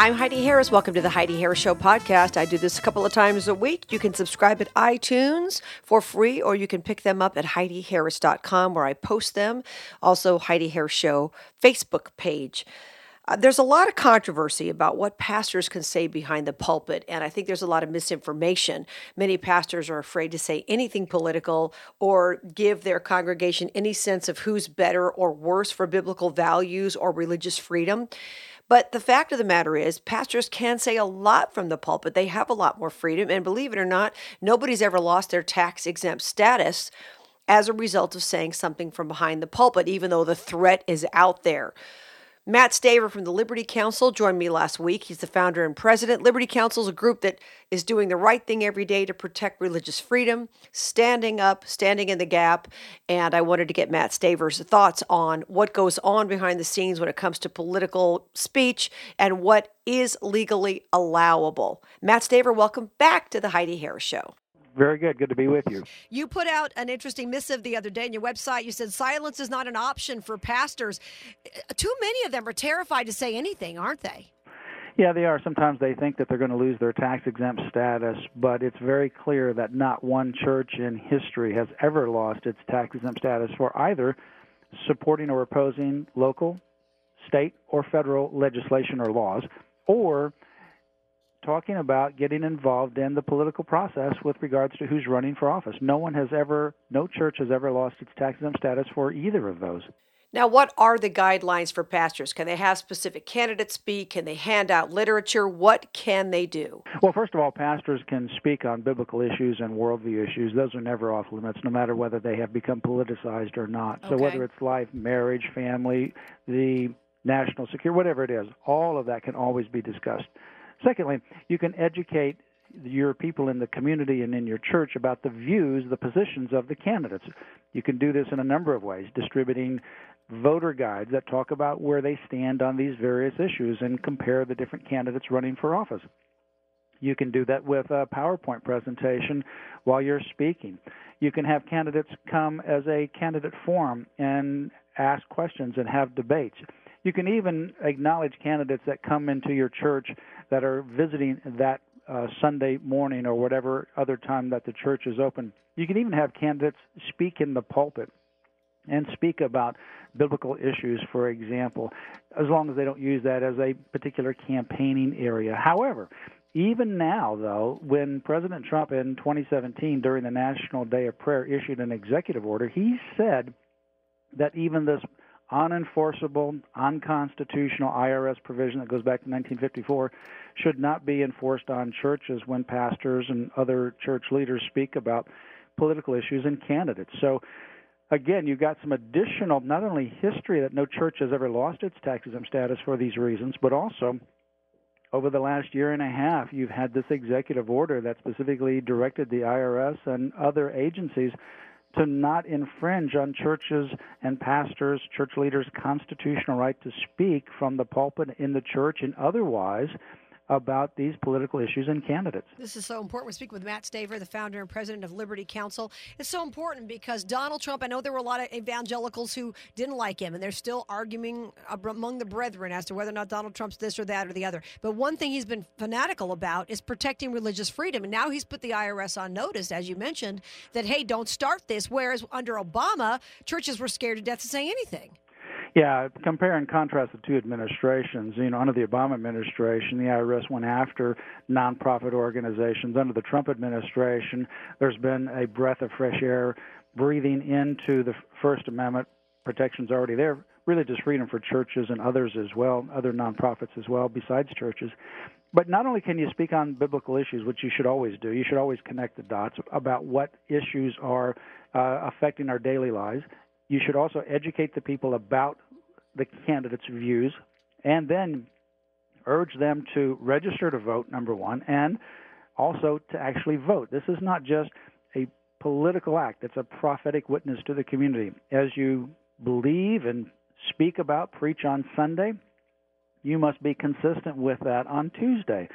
I'm Heidi Harris. Welcome to the Heidi Harris Show podcast. I do this a couple of times a week. You can subscribe at iTunes for free, or you can pick them up at HeidiHarris.com where I post them. Also, Heidi Harris Show Facebook page. Uh, there's a lot of controversy about what pastors can say behind the pulpit, and I think there's a lot of misinformation. Many pastors are afraid to say anything political or give their congregation any sense of who's better or worse for biblical values or religious freedom. But the fact of the matter is, pastors can say a lot from the pulpit. They have a lot more freedom. And believe it or not, nobody's ever lost their tax exempt status as a result of saying something from behind the pulpit, even though the threat is out there. Matt Staver from the Liberty Counsel joined me last week. He's the founder and president. Liberty Counsel is a group that is doing the right thing every day to protect religious freedom, standing up, standing in the gap. And I wanted to get Matt Staver's thoughts on what goes on behind the scenes when it comes to political speech and what is legally allowable. Matt Staver, welcome back to the Heidi Harris Show. Very good. Good to be with you. You put out an interesting missive the other day on your website. You said silence is not an option for pastors. Uh, too many of them are terrified to say anything, aren't they? Yeah, they are. Sometimes they think that they're going to lose their tax exempt status, but it's very clear that not one church in history has ever lost its tax exempt status for either supporting or opposing local, state, or federal legislation or laws, or talking about getting involved in the political process with regards to who's running for office. No one has ever, no church has ever lost its tax exempt status for either of those. Now, what are the guidelines for pastors? Can they have specific candidates speak? Can they hand out literature? What can they do? Well, first of all, pastors can speak on biblical issues and worldview issues. Those are never off limits, no matter whether they have become politicized or not. Okay. So, whether it's life, marriage, family, the national security, whatever it is, all of that can always be discussed. Secondly, you can educate your people in the community and in your church about the views, the positions of the candidates. You can do this in a number of ways, distributing voter guides that talk about where they stand on these various issues and compare the different candidates running for office. You can do that with a PowerPoint presentation while you're speaking. You can have candidates come as a candidate forum and ask questions and have debates. You can even acknowledge candidates that come into your church that are visiting that uh, Sunday morning or whatever other time that the church is open. You can even have candidates speak in the pulpit and speak about biblical issues, for example, as long as they don't use that as a particular campaigning area. However, even now, though, when President Trump in 2017, during the National Day of Prayer, issued an executive order, he said that even this unenforceable, unconstitutional IRS provision that goes back to 1954 should not be enforced on churches when pastors and other church leaders speak about political issues and candidates. So, again, you've got some additional, not only history that no church has ever lost its tax exempt status for these reasons, but also over the last year and a half, you've had this executive order that specifically directed the IRS and other agencies to not infringe on churches and pastors, church leaders' constitutional right to speak from the pulpit in the church and otherwise about these political issues and candidates. This is so important. We speak with Matt Staver, the founder and president of Liberty Counsel. It's so important because Donald Trump, I know there were a lot of evangelicals who didn't like him, and they're still arguing among the brethren as to whether or not Donald Trump's this or that or the other. But one thing he's been fanatical about is protecting religious freedom. And now he's put the IRS on notice, as you mentioned, that, hey, don't start this. Whereas under Obama, churches were scared to death to say anything. Yeah, compare and contrast the two administrations. You know, under the Obama administration, the IRS went after nonprofit organizations. Under the Trump administration, there's been a breath of fresh air breathing into the First Amendment protections already there, religious freedom for churches and others as well, other nonprofits as well, besides churches. But not only can you speak on biblical issues, which you should always do, you should always connect the dots about what issues are uh, affecting our daily lives you should also educate the people about the candidates' views and then urge them to register to vote, number one, and also to actually vote. This is not just a political act, it's a prophetic witness to the community. As you believe and speak about, preach on Sunday, you must be consistent with that on Tuesday.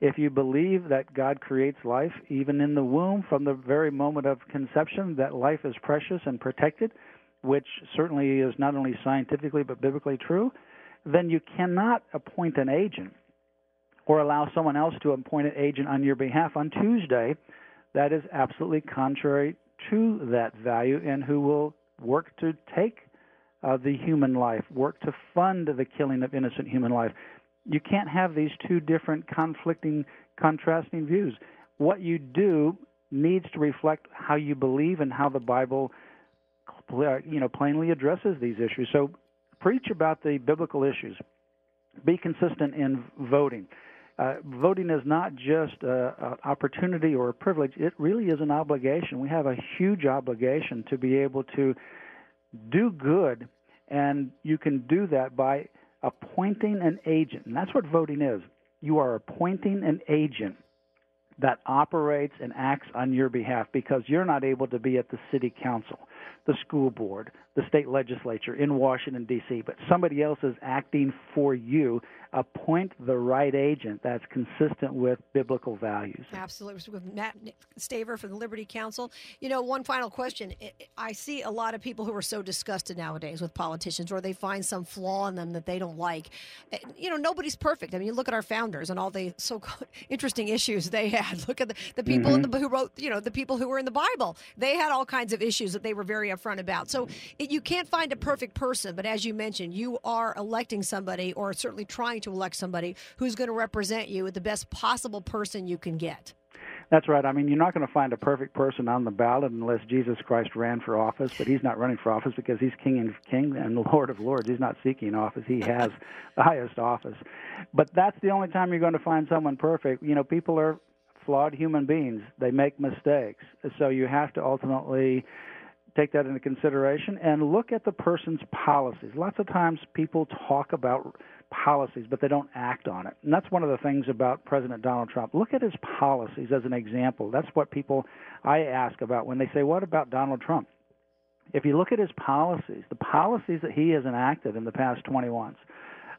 If you believe that God creates life, even in the womb, from the very moment of conception, that life is precious and protected, which certainly is not only scientifically but biblically true, then you cannot appoint an agent or allow someone else to appoint an agent on your behalf on Tuesday that is absolutely contrary to that value and who will work to take uh, the human life, work to fund the killing of innocent human life. You can't have these two different conflicting, contrasting views. What you do needs to reflect how you believe and how the Bible, you know, plainly addresses these issues. So, preach about the biblical issues. Be consistent in voting. Uh, voting is not just an opportunity or a privilege, it really is an obligation. We have a huge obligation to be able to do good, and you can do that by appointing an agent. And that's what voting is. You are appointing an agent that operates and acts on your behalf because you're not able to be at the city council, the school board, the state legislature in Washington, D.C., but somebody else is acting for you appoint the right agent that's consistent with biblical values. Absolutely. With Matt Staver from the Liberty Counsel. You know, one final question. I see a lot of people who are so disgusted nowadays with politicians or they find some flaw in them that they don't like. Eh, you know, nobody's perfect. I mean, you look at our founders and all the so interesting issues they had. Look at the, the people mm-hmm. the, who wrote, you know, the people who were in the Bible. They had all kinds of issues that they were very upfront about. So it, you can't find a perfect person, but as you mentioned, you are electing somebody or certainly trying to elect somebody who's going to represent you with the best possible person you can get. That's right. I mean, you're not going to find a perfect person on the ballot unless Jesus Christ ran for office, but he's not running for office because he's King and King and Lord of Lords. He's not seeking office. He has the highest office. But that's the only time you're going to find someone perfect. You know, people are flawed human beings. They make mistakes. So you have to ultimately take that into consideration and look at the person's policies. Lots of times people talk about policies, but they don't act on it. And that's one of the things about President Donald Trump. Look at his policies as an example. That's what people I ask about when they say, What about Donald Trump? If you look at his policies, the policies that he has enacted in the past 20 months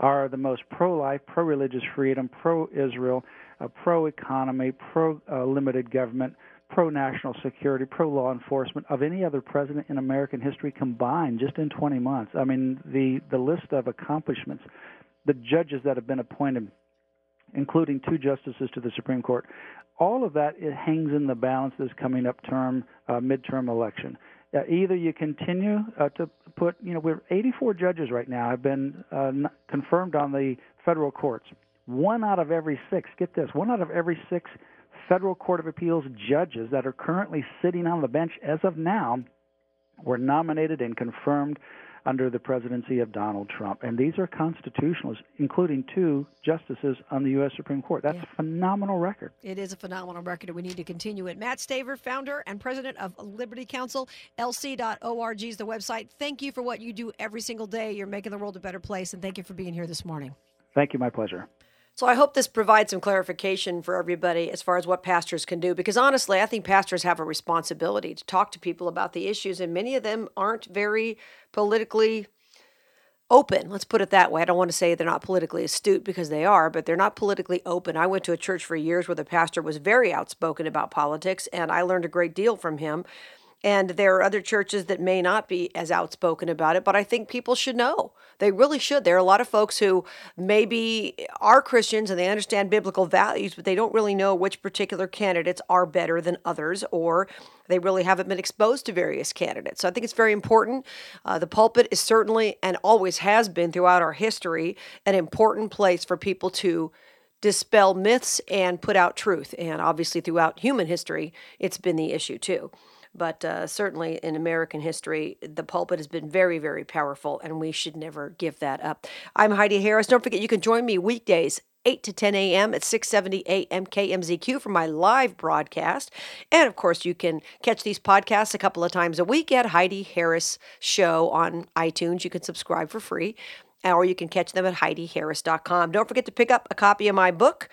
are the most pro life, pro religious freedom, pro Israel, uh, pro economy, pro uh, limited government, pro national security, pro law enforcement of any other president in American history combined just in 20 months. I mean, the, the list of accomplishments the judges that have been appointed, including two justices to the Supreme Court, all of that it hangs in the balance this coming up term uh, midterm election. Uh, either you continue uh, to put, you know, we're 84 judges right now have been uh, confirmed on the federal courts. One out of every six, get this, one out of every six federal court of appeals judges that are currently sitting on the bench as of now were nominated and confirmed under the presidency of Donald Trump. And these are constitutionalists, including two justices on the U.S. Supreme Court. That's yeah. a phenomenal record. It is a phenomenal record, and we need to continue it. Matt Staver, founder and president of Liberty Counsel, lc.org is the website. Thank you for what you do every single day. You're making the world a better place, and thank you for being here this morning. Thank you. My pleasure. So I hope this provides some clarification for everybody as far as what pastors can do because honestly, I think pastors have a responsibility to talk to people about the issues and many of them aren't very politically open. Let's put it that way. I don't want to say they're not politically astute because they are, but they're not politically open. I went to a church for years where the pastor was very outspoken about politics and I learned a great deal from him. And there are other churches that may not be as outspoken about it, but I think people should know. They really should. There are a lot of folks who maybe are Christians and they understand biblical values, but they don't really know which particular candidates are better than others, or they really haven't been exposed to various candidates. So I think it's very important. Uh, the pulpit is certainly and always has been throughout our history an important place for people to dispel myths and put out truth. And obviously, throughout human history, it's been the issue too. But uh, certainly in American history, the pulpit has been very, very powerful, and we should never give that up. I'm Heidi Harris. Don't forget, you can join me weekdays 8 to 10 a.m. at 670 AM KMZQ for my live broadcast. And of course, you can catch these podcasts a couple of times a week at Heidi Harris Show on iTunes. You can subscribe for free, or you can catch them at HeidiHarris.com. Don't forget to pick up a copy of my book.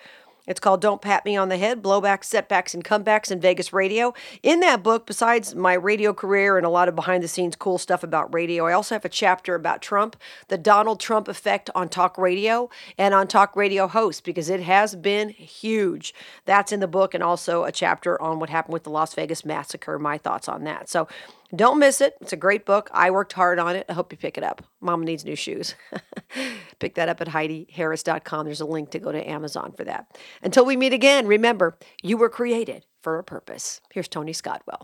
It's called Don't Pat Me on the Head Blowbacks, Setbacks, and Comebacks in Vegas Radio. In that book, besides my radio career and a lot of behind the scenes cool stuff about radio, I also have a chapter about Trump, the Donald Trump effect on talk radio and on talk radio hosts, because it has been huge. That's in the book, and also a chapter on what happened with the Las Vegas massacre, my thoughts on that. So Don't miss it. It's a great book. I worked hard on it. I hope you pick it up. Mama needs new shoes. pick that up at HeidiHarris.com. There's a link to go to Amazon for that. Until we meet again, remember, you were created for a purpose. Here's Tony Scottwell.